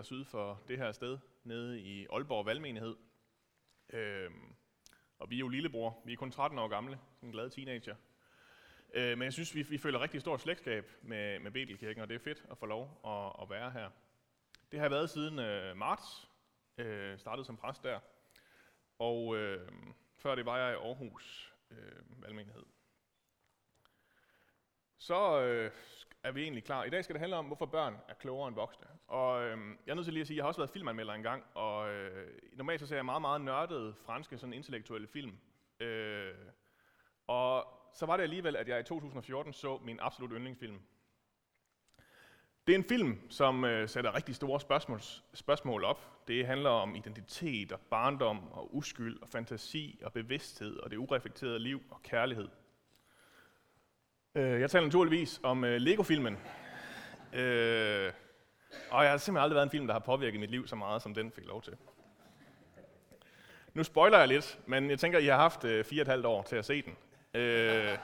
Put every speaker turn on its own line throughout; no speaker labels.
kilometer syd for det her sted, nede i Aalborg Valgmenighed. Øhm, og vi er jo lillebror, vi er kun 13 år gamle, en glad teenager. Øh, men jeg synes, vi, vi føler rigtig stort slægtskab med, med Betelkirken, og det er fedt at få lov at, at være her. Det har jeg været siden øh, marts, øh, startede som præst der. Og øh, før det var jeg i Aarhus øh, Valgmenighed. Så øh, er vi egentlig klar. I dag skal det handle om, hvorfor børn er klogere end voksne. Og øh, jeg er nødt til lige at sige, at jeg har også været filmanmelder en gang, og øh, normalt så ser jeg meget, meget nørdede franske sådan intellektuelle film. Øh, og så var det alligevel, at jeg i 2014 så min absolut yndlingsfilm. Det er en film, som øh, sætter rigtig store spørgsmål, spørgsmål op. Det handler om identitet og barndom og uskyld og fantasi og bevidsthed og det ureflekterede liv og kærlighed. Øh, jeg taler naturligvis om øh, Lego-filmen. Øh, og jeg har simpelthen aldrig været en film, der har påvirket mit liv så meget, som den fik lov til. Nu spoiler jeg lidt, men jeg tænker, I har haft øh, fire og et halvt år til at se den. Øh,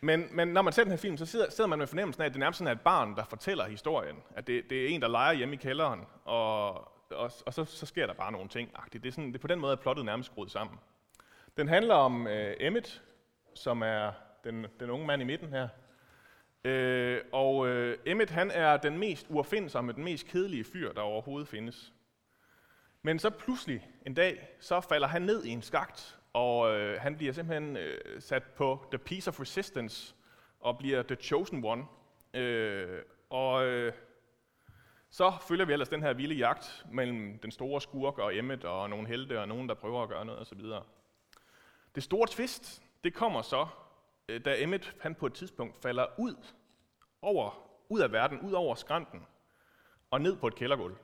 men, men når man ser den her film, så sidder, sidder man med fornemmelsen af, at det nærmest sådan er et barn, der fortæller historien. At det, det er en, der leger hjemme i kælderen, og, og, og så, så sker der bare nogle ting. Det er, sådan, det er på den måde, at plottet nærmest skruet sammen. Den handler om øh, Emmet, som er den, den unge mand i midten her. Øh, og øh, Emmet, han er den mest uopfindsomme, den mest kedelige fyr, der overhovedet findes. Men så pludselig en dag, så falder han ned i en skagt, og øh, han bliver simpelthen øh, sat på The Piece of Resistance, og bliver The Chosen One. Øh, og øh, så følger vi ellers den her vilde jagt mellem den store skurk og Emmet, og nogle helte, og nogen, der prøver at gøre noget osv. Det store twist, det kommer så, Øh, da Emmet han på et tidspunkt falder ud over, ud af verden, ud over skrænten, og ned på et kældergulv.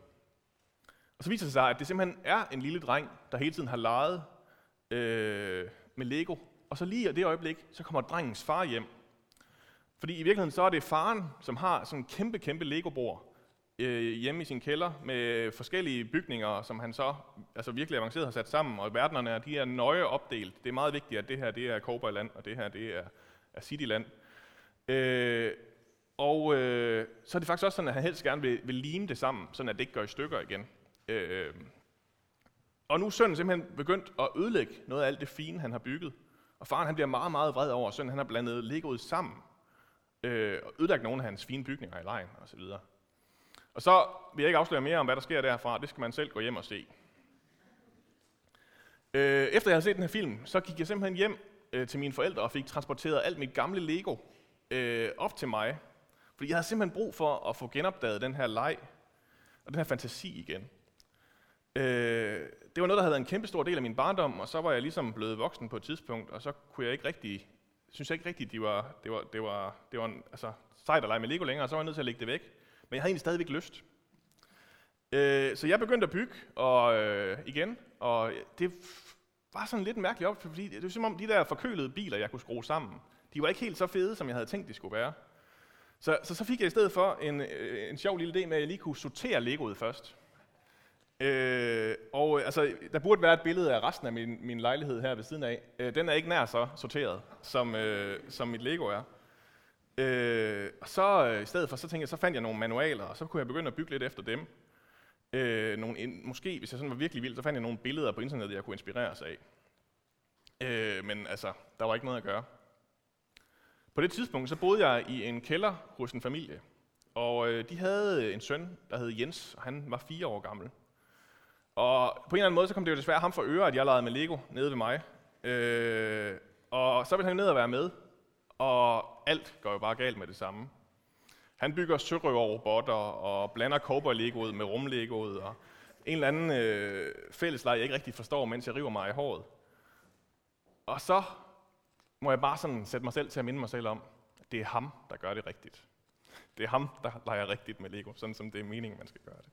Og så viser det sig, at det simpelthen er en lille dreng, der hele tiden har leget øh, med Lego. Og så lige i det øjeblik, så kommer drengens far hjem. Fordi i virkeligheden så er det faren, som har sådan en kæmpe, kæmpe Lego-bord øh, hjemme i sin kælder med forskellige bygninger, som han så altså virkelig avanceret har sat sammen. Og verdenerne de er nøje opdelt. Det er meget vigtigt, at det her det er Cowboyland, og det her det er, er Cityland. Øh, og øh, så er det faktisk også sådan, at han helst gerne vil, vil lime det sammen, sådan at det ikke går i stykker igen. Øh, og nu er sønnen simpelthen begyndt at ødelægge noget af alt det fine, han har bygget. Og faren han bliver meget, meget vred over, at sønnen han har blandet Legoet sammen. Øh, og ødelagt nogle af hans fine bygninger i lejen osv. Og, og så vil jeg ikke afsløre mere om, hvad der sker derfra. Det skal man selv gå hjem og se. Øh, efter jeg havde set den her film, så gik jeg simpelthen hjem øh, til mine forældre og fik transporteret alt mit gamle Lego øh, op til mig. Fordi jeg havde simpelthen brug for at få genopdaget den her leg og den her fantasi igen. Øh, det var noget, der havde været en kæmpe stor del af min barndom, og så var jeg ligesom blevet voksen på et tidspunkt, og så kunne jeg ikke rigtig, synes jeg ikke rigtig, de var, det var, det var, det var en, altså, sejt at lege med Lego længere, og så var jeg nødt til at lægge det væk. Men jeg havde egentlig stadigvæk lyst. Øh, så jeg begyndte at bygge og, øh, igen, og det var sådan lidt mærkeligt op, fordi det var som om de der forkølede biler, jeg kunne skrue sammen, de var ikke helt så fede, som jeg havde tænkt, de skulle være. Så, så, så fik jeg i stedet for en, øh, en sjov lille idé med, at jeg lige kunne sortere Legoet først. Øh, og øh, altså, der burde være et billede af resten af min, min lejlighed her ved siden af. Øh, den er ikke nær så sorteret, som, øh, som mit Lego er. Øh, og så øh, i stedet for, så tænkte jeg, så fandt jeg nogle manualer, og så kunne jeg begynde at bygge lidt efter dem. Øh, nogle, en, måske, hvis jeg sådan var virkelig vild, så fandt jeg nogle billeder på internettet, jeg kunne inspireres af. Øh, men altså, der var ikke noget at gøre. På det tidspunkt, så boede jeg i en kælder hos en familie. Og øh, de havde øh, en søn, der hed Jens, og han var fire år gammel. Og på en eller anden måde, så kom det jo desværre ham for øre, at jeg legede med Lego nede ved mig. Øh, og så ville han ned og være med, og alt går jo bare galt med det samme. Han bygger sørøverrobotter og blander cowboy-legoet med rumlegoet og en eller anden øh, fællesleg, jeg ikke rigtig forstår, mens jeg river mig i håret. Og så må jeg bare sådan sætte mig selv til at minde mig selv om, at det er ham, der gør det rigtigt. Det er ham, der leger rigtigt med Lego, sådan som det er meningen, man skal gøre det.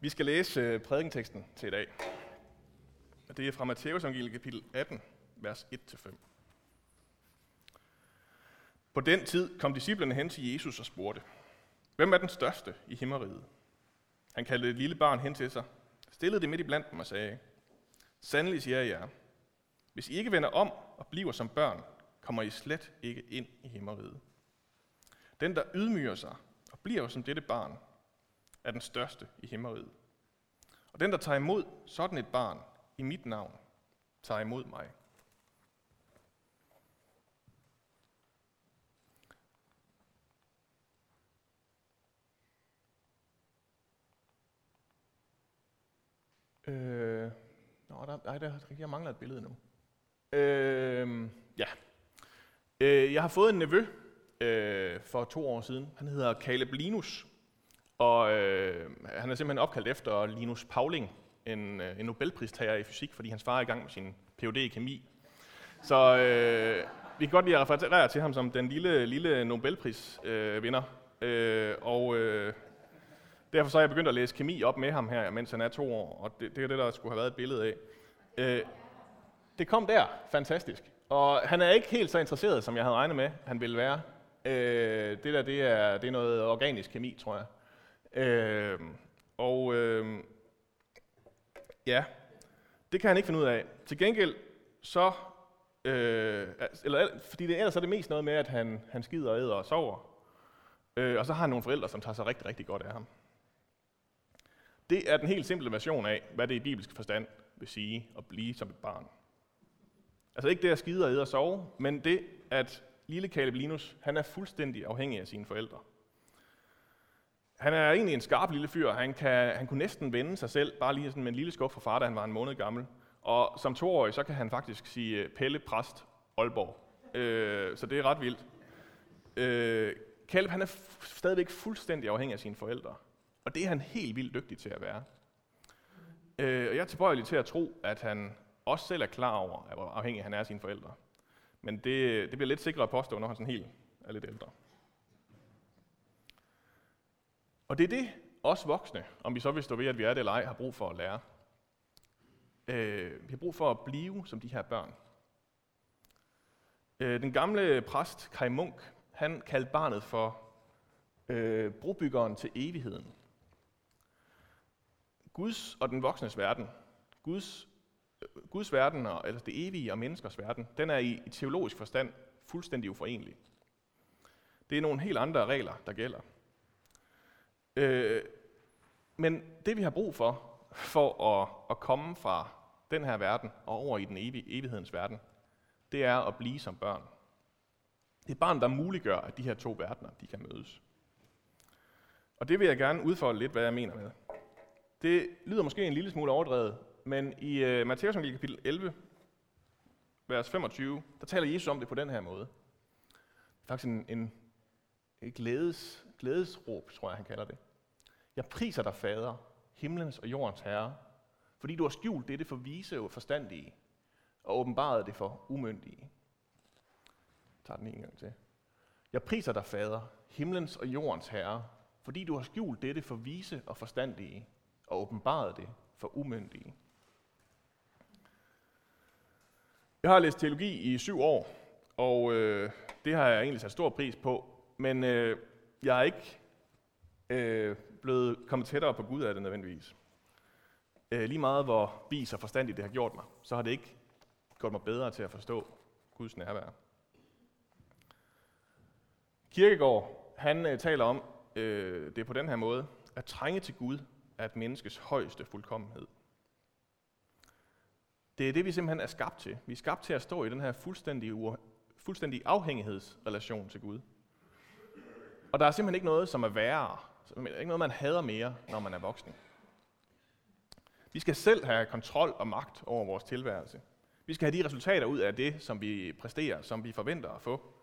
Vi skal læse øh, prædikenteksten til i dag. Det er fra Matteus evangeliet kapitel 18, vers 1-5. På den tid kom disciplerne hen til Jesus og spurgte, Hvem er den største i himmeriget? Han kaldte et lille barn hen til sig, stillede det midt i blandt dem og sagde, Sandelig siger jeg jer, hvis I ikke vender om og bliver som børn, kommer I slet ikke ind i himmeriget. Den, der ydmyger sig og bliver som dette barn, er den største i himmeriget. Og den, der tager imod sådan et barn i mit navn, tager imod mig. Øh, nå, der, nej, der, jeg mangler et billede nu. Øh, ja. Øh, jeg har fået en nevø øh, for to år siden. Han hedder Caleb Linus, og øh, han er simpelthen opkaldt efter Linus Pauling, en, øh, en Nobelpristager i fysik, fordi hans far er i gang med sin Ph.D. i kemi. Så øh, vi kan godt lide at referere til ham som den lille, lille Nobelprisvinder. Øh, øh, og øh, derfor så er jeg begyndt at læse kemi op med ham her, mens han er to år, og det, det er det, der skulle have været et billede af. Øh, det kom der, fantastisk. Og han er ikke helt så interesseret, som jeg havde regnet med, han ville være. Øh, det der, det er, det er noget organisk kemi, tror jeg. Øh, og øh, ja, det kan han ikke finde ud af. Til gengæld, så, øh, eller, fordi det, ellers er det mest noget med, at han, han skider og æder og sover. Øh, og så har han nogle forældre, som tager sig rigtig, rigtig godt af ham. Det er den helt simple version af, hvad det i bibelsk forstand vil sige at blive som et barn. Altså ikke det at skide og æde og sove, men det, at lille Caleb Linus, han er fuldstændig afhængig af sine forældre. Han er egentlig en skarp lille fyr. Han, kan, han kunne næsten vende sig selv, bare lige sådan med en lille skub fra far, da han var en måned gammel. Og som toårig, så kan han faktisk sige øh, Pelle Præst Aalborg. Øh, så det er ret vildt. Øh, Caleb, han er stadigvæk fuldstændig afhængig af sine forældre. Og det er han helt vildt dygtig til at være. Øh, og jeg er tilbøjelig til at tro, at han også selv er klar over, hvor afhængig han er af sine forældre. Men det, det bliver lidt sikrere at påstå, når han sådan helt er lidt ældre. Og det er det, os voksne, om vi så vil stå ved, at vi er det eller ej, har brug for at lære. Øh, vi har brug for at blive som de her børn. Øh, den gamle præst Kai Munk, han kaldte barnet for øh, brobyggeren til evigheden. Guds og den voksnes verden, Guds, øh, Guds verden, og, eller det evige og menneskers verden, den er i, i teologisk forstand fuldstændig uforenelig. Det er nogle helt andre regler, der gælder. Øh, men det vi har brug for, for at, at komme fra den her verden og over i den evige, evighedens verden, det er at blive som børn. Det er barn, der muliggør, at de her to verdener de kan mødes. Og det vil jeg gerne udfolde lidt, hvad jeg mener med. Det lyder måske en lille smule overdrevet, men i uh, Matteus kapitel 11, vers 25, der taler Jesus om det på den her måde. Faktisk en, en, en glædes, glædesråb, tror jeg, han kalder det. Jeg priser dig, Fader, himlens og jordens herre, fordi du har skjult dette for vise og forstandige, og åbenbaret det for umyndige. Jeg tager den en gang til. Jeg priser dig, Fader, himlens og jordens herre, fordi du har skjult dette for vise og forstandige, og åbenbarede det for umyndige. Jeg har læst teologi i syv år, og øh, det har jeg egentlig sat stor pris på, men øh, jeg er ikke øh, blevet kommet tættere på Gud af det nødvendigvis. Øh, lige meget hvor vis og forstandigt det har gjort mig, så har det ikke gjort mig bedre til at forstå Guds nærvær. Kirkegård, han øh, taler om øh, det på den her måde, at trænge til Gud er et menneskes højeste fuldkommenhed. Det er det, vi simpelthen er skabt til. Vi er skabt til at stå i den her fuldstændige, fuldstændige afhængighedsrelation til Gud. Og der er simpelthen ikke noget, som er værre. Der er ikke noget, man hader mere, når man er voksen. Vi skal selv have kontrol og magt over vores tilværelse. Vi skal have de resultater ud af det, som vi præsterer, som vi forventer at få.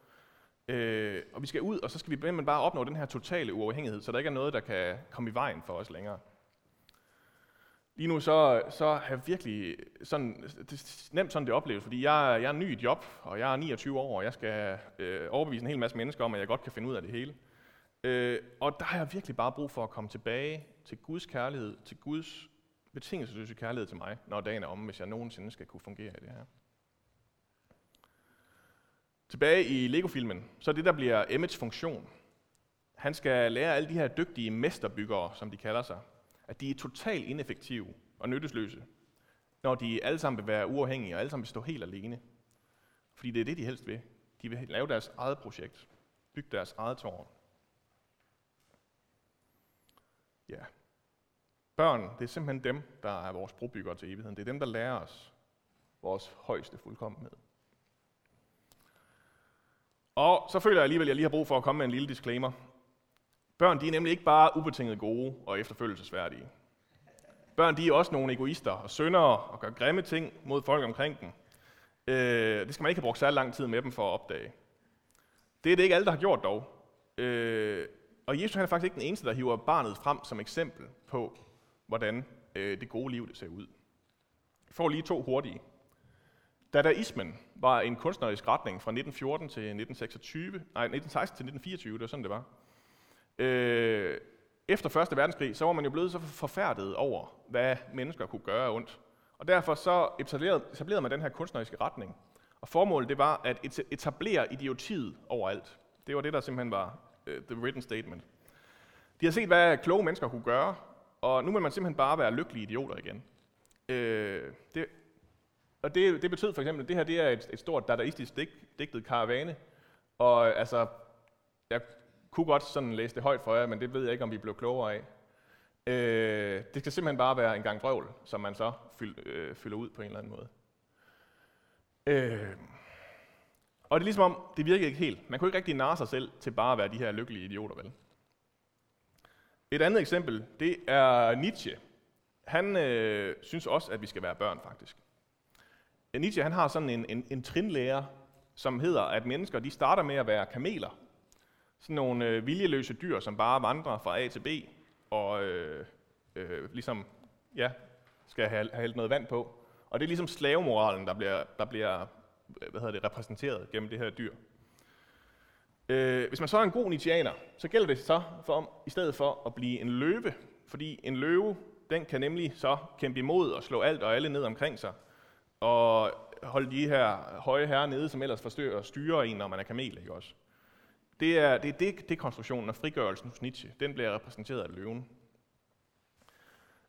Øh, og vi skal ud, og så skal vi bare opnå den her totale uafhængighed, så der ikke er noget, der kan komme i vejen for os længere. Lige nu så, så har jeg virkelig sådan, det er nemt sådan det opleves, fordi jeg, jeg er ny i et job, og jeg er 29 år, og jeg skal øh, overbevise en hel masse mennesker om, at jeg godt kan finde ud af det hele. Øh, og der har jeg virkelig bare brug for at komme tilbage til Guds kærlighed, til Guds betingelsesløse kærlighed til mig, når dagen er omme, hvis jeg nogensinde skal kunne fungere i det her. Tilbage i Lego-filmen, så er det, der bliver Emmets funktion. Han skal lære alle de her dygtige mesterbyggere, som de kalder sig, at de er totalt ineffektive og nyttesløse, når de alle sammen vil være uafhængige og alle sammen vil stå helt alene. Fordi det er det, de helst vil. De vil lave deres eget projekt, bygge deres eget tårn. Ja. Børn, det er simpelthen dem, der er vores brobyggere til evigheden. Det er dem, der lærer os vores højeste fuldkommenhed. Og så føler jeg alligevel, at jeg lige har brug for at komme med en lille disclaimer. Børn, de er nemlig ikke bare ubetinget gode og efterfølgelsesværdige. Børn, de er også nogle egoister og syndere og gør grimme ting mod folk omkring dem. Øh, det skal man ikke have brugt særlig lang tid med dem for at opdage. Det er det ikke alle, der har gjort dog. Øh, og Jesus han er faktisk ikke den eneste, der hiver barnet frem som eksempel på, hvordan øh, det gode liv det ser ud. Jeg får lige to hurtige. Dadaismen var en kunstnerisk retning fra 1914 til 1926, nej, 1916 til 1924, det var sådan, det var. Øh, efter 1. verdenskrig, så var man jo blevet så forfærdet over, hvad mennesker kunne gøre ondt. Og derfor så etablerede, etablerede man den her kunstneriske retning. Og formålet det var at etablere idiotiet overalt. Det var det, der simpelthen var uh, the written statement. De har set, hvad kloge mennesker kunne gøre, og nu vil man simpelthen bare være lykkelige idioter igen. Øh, det, og det, det betød for eksempel, at det her det er et, et stort dadaistisk digt, digtet karavane, og altså, jeg kunne godt sådan læse det højt for jer, men det ved jeg ikke, om vi blev klogere af. Øh, det skal simpelthen bare være en gang vrøvl, som man så fyld, øh, fylder ud på en eller anden måde. Øh, og det er ligesom om, det virker ikke helt. Man kunne ikke rigtig narre sig selv til bare at være de her lykkelige idioter, vel? Et andet eksempel, det er Nietzsche. Han øh, synes også, at vi skal være børn, faktisk. Nietzsche han har sådan en, en, en trinlærer, som hedder, at mennesker de starter med at være kameler. Sådan nogle øh, viljeløse dyr, som bare vandrer fra A til B, og øh, øh, ligesom ja, skal have, have hældt noget vand på. Og det er ligesom slavemoralen, der bliver, der bliver øh, hvad hedder det, repræsenteret gennem det her dyr. Øh, hvis man så er en god nitianer, så gælder det så for om, i stedet for at blive en løve, fordi en løve, den kan nemlig så kæmpe imod og slå alt og alle ned omkring sig, og holde de her høje herrer nede, som ellers forstyrrer og styrer en, når man er kamel, ikke også? Det er, det er det, det konstruktionen af frigørelsen hos Nietzsche. Den bliver repræsenteret af løven.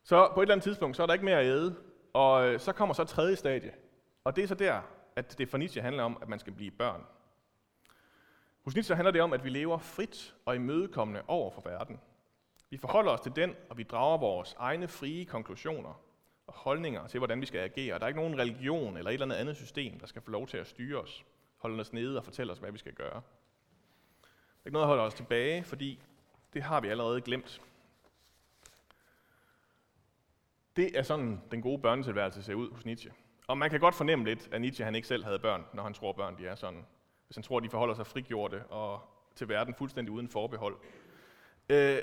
Så på et eller andet tidspunkt, så er der ikke mere at æde, og øh, så kommer så tredje stadie. Og det er så der, at det for Nietzsche handler om, at man skal blive børn. Hos Nietzsche handler det om, at vi lever frit og imødekommende over for verden. Vi forholder os til den, og vi drager vores egne frie konklusioner og holdninger til, hvordan vi skal agere. Der er ikke nogen religion eller et eller andet andet system, der skal få lov til at styre os, holde os nede og fortælle os, hvad vi skal gøre. Der er ikke noget, der holder os tilbage, fordi det har vi allerede glemt. Det er sådan, den gode børnetilværelse ser ud hos Nietzsche. Og man kan godt fornemme lidt, at Nietzsche han ikke selv havde børn, når han tror, børn de er sådan. Hvis han tror, de forholder sig frigjorte og til verden fuldstændig uden forbehold. Øh,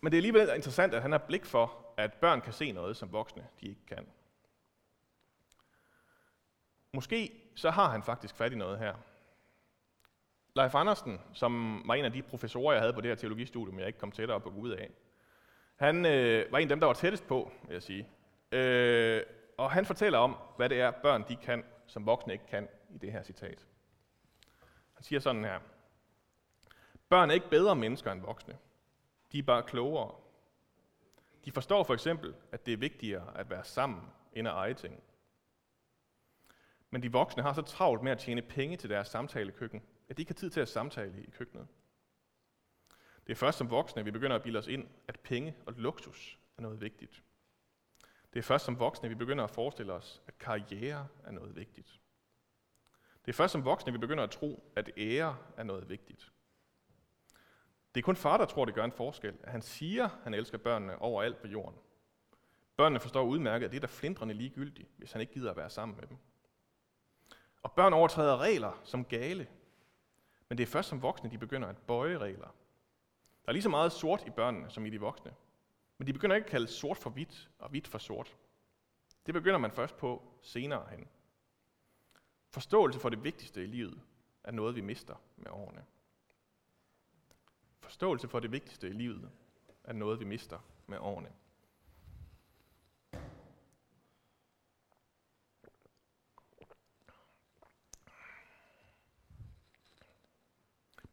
men det er alligevel interessant, at han har blik for, at børn kan se noget, som voksne de ikke kan. Måske så har han faktisk fat i noget her. Leif Andersen, som var en af de professorer, jeg havde på det her teologistudium, jeg ikke kom tættere på ud af, han øh, var en af dem, der var tættest på, vil jeg sige. Øh, og han fortæller om, hvad det er, børn de kan, som voksne ikke kan i det her citat. Han siger sådan her. Børn er ikke bedre mennesker end voksne. De er bare klogere. De forstår for eksempel, at det er vigtigere at være sammen, end at eje ting. Men de voksne har så travlt med at tjene penge til deres samtalekøkken, at de ikke har tid til at samtale i køkkenet. Det er først som voksne, vi begynder at bilde os ind, at penge og luksus er noget vigtigt. Det er først som voksne, vi begynder at forestille os, at karriere er noget vigtigt. Det er først som voksne, vi begynder at tro, at ære er noget vigtigt. Det er kun far, der tror, det gør en forskel, at han siger, at han elsker børnene overalt på jorden. Børnene forstår udmærket, at det er der flindrende ligegyldigt, hvis han ikke gider at være sammen med dem. Og børn overtræder regler som gale, men det er først som voksne, de begynder at bøje regler. Der er lige så meget sort i børnene som i de voksne. Men de begynder ikke at kalde sort for hvidt og hvidt for sort. Det begynder man først på senere hen. Forståelse for det vigtigste i livet er noget, vi mister med årene. Forståelse for det vigtigste i livet er noget, vi mister med årene.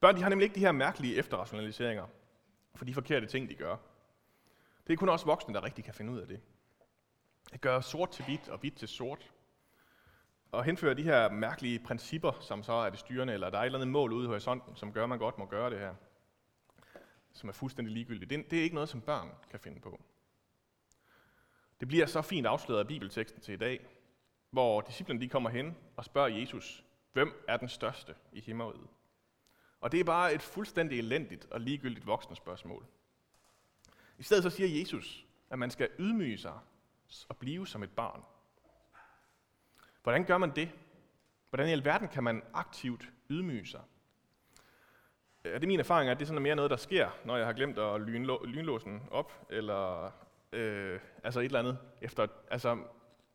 Børn de har nemlig ikke de her mærkelige efterrationaliseringer for de forkerte ting, de gør. Det er kun også voksne, der rigtig kan finde ud af det. At gøre sort til hvidt og hvidt til sort. Og henføre de her mærkelige principper, som så er det styrende, eller der er et eller andet mål ude i horisonten, som gør, at man godt må gøre det her. som er fuldstændig ligegyldigt. Det, det er ikke noget, som børn kan finde på. Det bliver så fint afsløret af bibelteksten til i dag, hvor disciplene de kommer hen og spørger Jesus, hvem er den største i himmeriget? Og det er bare et fuldstændig elendigt og ligegyldigt voksne spørgsmål. I stedet så siger Jesus, at man skal ydmyge sig og blive som et barn. Hvordan gør man det? Hvordan i alverden kan man aktivt ydmyge sig? Er det min erfaring, at det er sådan mere noget, der sker, når jeg har glemt at lynlå, lynlåsen op, eller øh, altså et eller andet efter. Altså,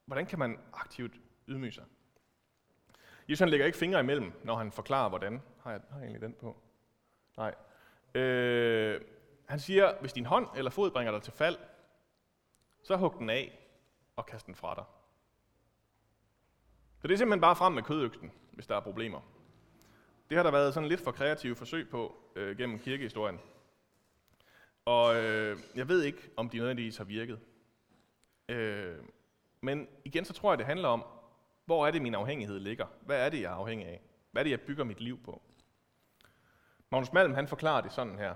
hvordan kan man aktivt ydmyge sig? Jesus han lægger ikke fingre imellem, når han forklarer, hvordan. Har jeg, har jeg egentlig den på? Nej. Øh, han siger, hvis din hånd eller fod bringer dig til fald, så hug den af og kast den fra dig. Så det er simpelthen bare frem med kødøksen, hvis der er problemer. Det har der været sådan lidt for kreative forsøg på øh, gennem kirkehistorien. Og øh, jeg ved ikke, om de nødvendigvis har virket. Øh, men igen, så tror jeg, det handler om, hvor er det, min afhængighed ligger? Hvad er det, jeg er afhængig af? Hvad er det, jeg bygger mit liv på? Magnus Malm, han forklarer det sådan her.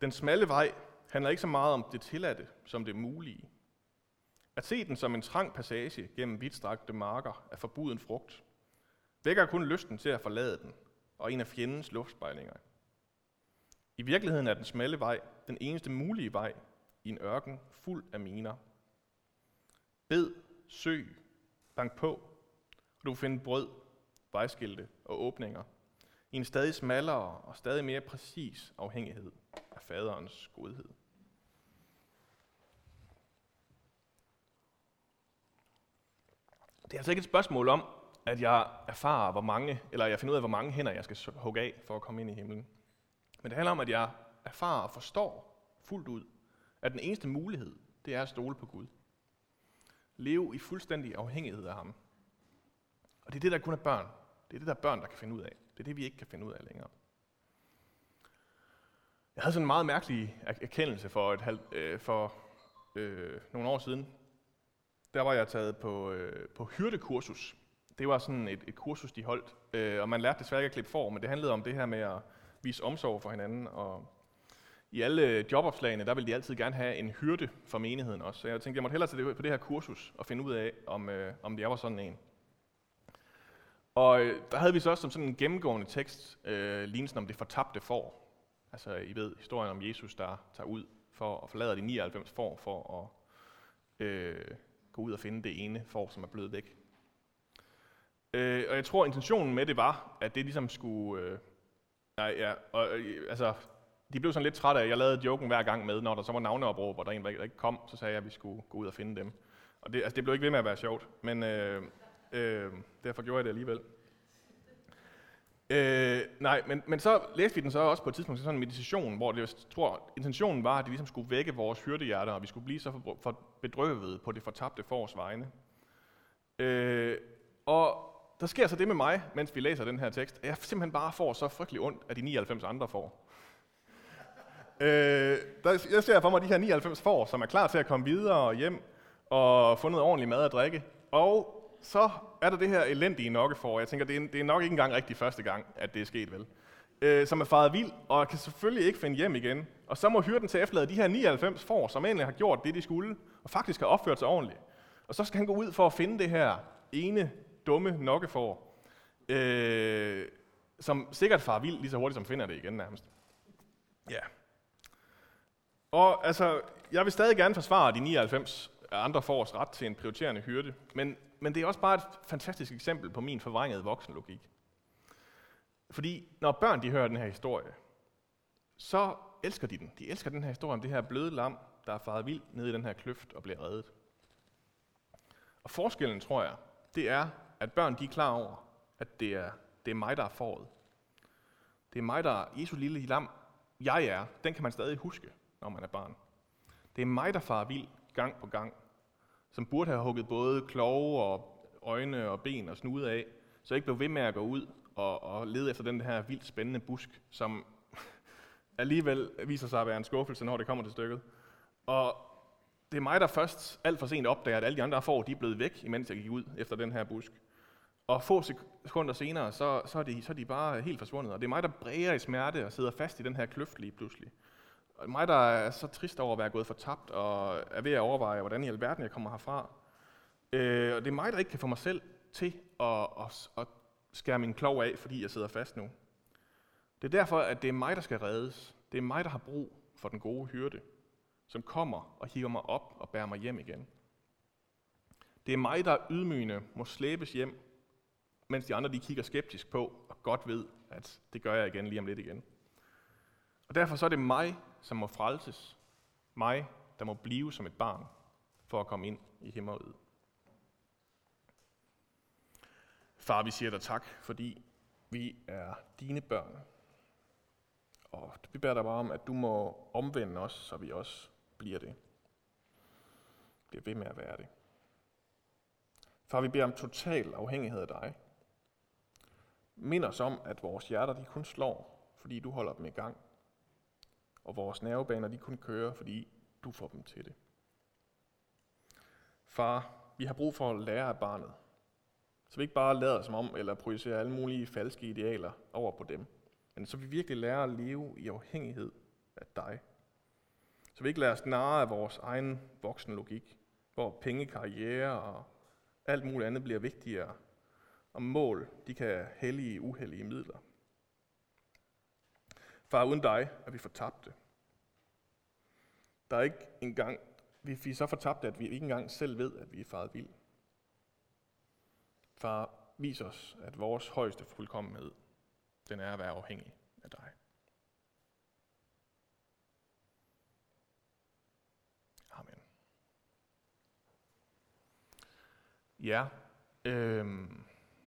Den smalle vej handler ikke så meget om det tilladte, som det mulige. At se den som en trang passage gennem vidtstrakte marker af forbuden frugt, vækker kun lysten til at forlade den, og en af fjendens luftspejlinger. I virkeligheden er den smalle vej den eneste mulige vej i en ørken fuld af miner. Bed, søg, bank på, og du vil finde brød, vejskilte og åbninger i en stadig smallere og stadig mere præcis afhængighed af faderens godhed. Det er altså ikke et spørgsmål om, at jeg erfarer, hvor mange, eller jeg finder ud af, hvor mange hænder jeg skal hugge af for at komme ind i himlen. Men det handler om, at jeg erfarer og forstår fuldt ud, at den eneste mulighed, det er at stole på Gud. Leve i fuldstændig afhængighed af ham. Og det er det, der kun er børn. Det er det, der er børn, der kan finde ud af. Det er det, vi ikke kan finde ud af længere. Jeg havde sådan en meget mærkelig erkendelse for, et halv, øh, for øh, nogle år siden. Der var jeg taget på, øh, på hyrdekursus. Det var sådan et, et kursus, de holdt. Øh, og man lærte desværre ikke at klippe for, men det handlede om det her med at vise omsorg for hinanden. Og I alle jobopslagene, der ville de altid gerne have en hyrde for menigheden også. Så jeg tænkte, jeg måtte hellere tage det på det her kursus og finde ud af, om, øh, om det var sådan en. Og øh, der havde vi så også som sådan en gennemgående tekst øh, lignelsen om det fortabte får. Altså, I ved historien om Jesus, der tager ud for at forlade de 99 får, for at øh, gå ud og finde det ene får, som er blevet væk. Øh, og jeg tror, intentionen med det var, at det ligesom skulle... Øh, nej, ja, og, øh, altså, de blev sådan lidt trætte af, jeg lavede joken hver gang med, når der så var navneopråb, og der en, der ikke kom, så sagde jeg, at vi skulle gå ud og finde dem. Og det, altså, det blev ikke ved med at være sjovt, men øh, øh, derfor gjorde jeg det alligevel. Øh, nej, men, men så læste vi den så også på et tidspunkt sådan en meditation, hvor det, jeg tror, intentionen var, at det ligesom skulle vække vores hyrdehjerter, og vi skulle blive så for, for bedrøvet på det fortabte fors vegne. Øh, og der sker så det med mig, mens vi læser den her tekst, at jeg simpelthen bare får så frygtelig ondt at de 99 andre får. øh, der, jeg ser for mig de her 99 får, som er klar til at komme videre og hjem og få noget ordentlig mad at drikke. Og så er der det her elendige nokkefor. Jeg tænker, det er, det er nok ikke engang rigtig første gang, at det er sket, vel? Øh, som er faret vild, og kan selvfølgelig ikke finde hjem igen. Og så må hyrden til efterlade de her 99 får, som egentlig har gjort det, de skulle, og faktisk har opført sig ordentligt. Og så skal han gå ud for at finde det her ene dumme nokkefor, øh, som sikkert farer vild lige så hurtigt, som finder det igen nærmest. Ja. Og altså, jeg vil stadig gerne forsvare de 99 andre fors ret til en prioriterende hyrde, men men det er også bare et fantastisk eksempel på min forvrængede voksenlogik. Fordi når børn de hører den her historie, så elsker de den. De elsker den her historie om det her bløde lam, der er faret vild ned i den her kløft og bliver reddet. Og forskellen, tror jeg, det er, at børn de er klar over, at det er, det er mig, der er foråret. Det er mig, der er Jesu lille lam. Jeg er. Den kan man stadig huske, når man er barn. Det er mig, der farer vild gang på gang som burde have hugget både kloge og øjne og ben og snude af, så ikke blev ved med at gå ud og, og lede efter den her vildt spændende busk, som alligevel viser sig at være en skuffelse, når det kommer til stykket. Og det er mig, der først alt for sent opdager, at alle de andre får, de er blevet væk, imens jeg gik ud efter den her busk. Og få sekunder senere, så, så, er de, så er de bare helt forsvundet. Og det er mig, der bræger i smerte og sidder fast i den her kløft lige pludselig. Og det er mig, der er så trist over at være gået fortabt og er ved at overveje, hvordan i alverden jeg kommer herfra. Øh, og det er mig, der ikke kan få mig selv til at, at, at skære min klov af, fordi jeg sidder fast nu. Det er derfor, at det er mig, der skal reddes. Det er mig, der har brug for den gode hyrde, som kommer og hiver mig op og bærer mig hjem igen. Det er mig, der ydmygende må slæbes hjem, mens de andre de kigger skeptisk på og godt ved, at det gør jeg igen lige om lidt igen. Og derfor så er det mig, som må frelses. Mig, der må blive som et barn for at komme ind i himmeriget. Far, vi siger dig tak, fordi vi er dine børn. Og vi beder dig bare om, at du må omvende os, så vi også bliver det. Bliver ved med at være det. Far, vi beder om total afhængighed af dig. Mind os om, at vores hjerter de kun slår, fordi du holder dem i gang. Og vores nervebaner de kun kører, fordi du får dem til det. Far, vi har brug for at lære af barnet. Så vi ikke bare lader som om, eller projicerer alle mulige falske idealer over på dem. Men så vi virkelig lærer at leve i afhængighed af dig. Så vi ikke lader os narre af vores egen voksne logik, hvor penge, karriere og alt muligt andet bliver vigtigere, og mål de kan hellige uheldige midler. Far, uden dig er vi fortabte. Der er ikke engang, vi er så fortabte, at vi ikke engang selv ved, at vi er faret vild. Far, vis os, at vores højeste fuldkommenhed, den er at være afhængig af dig. Amen. Ja, øh,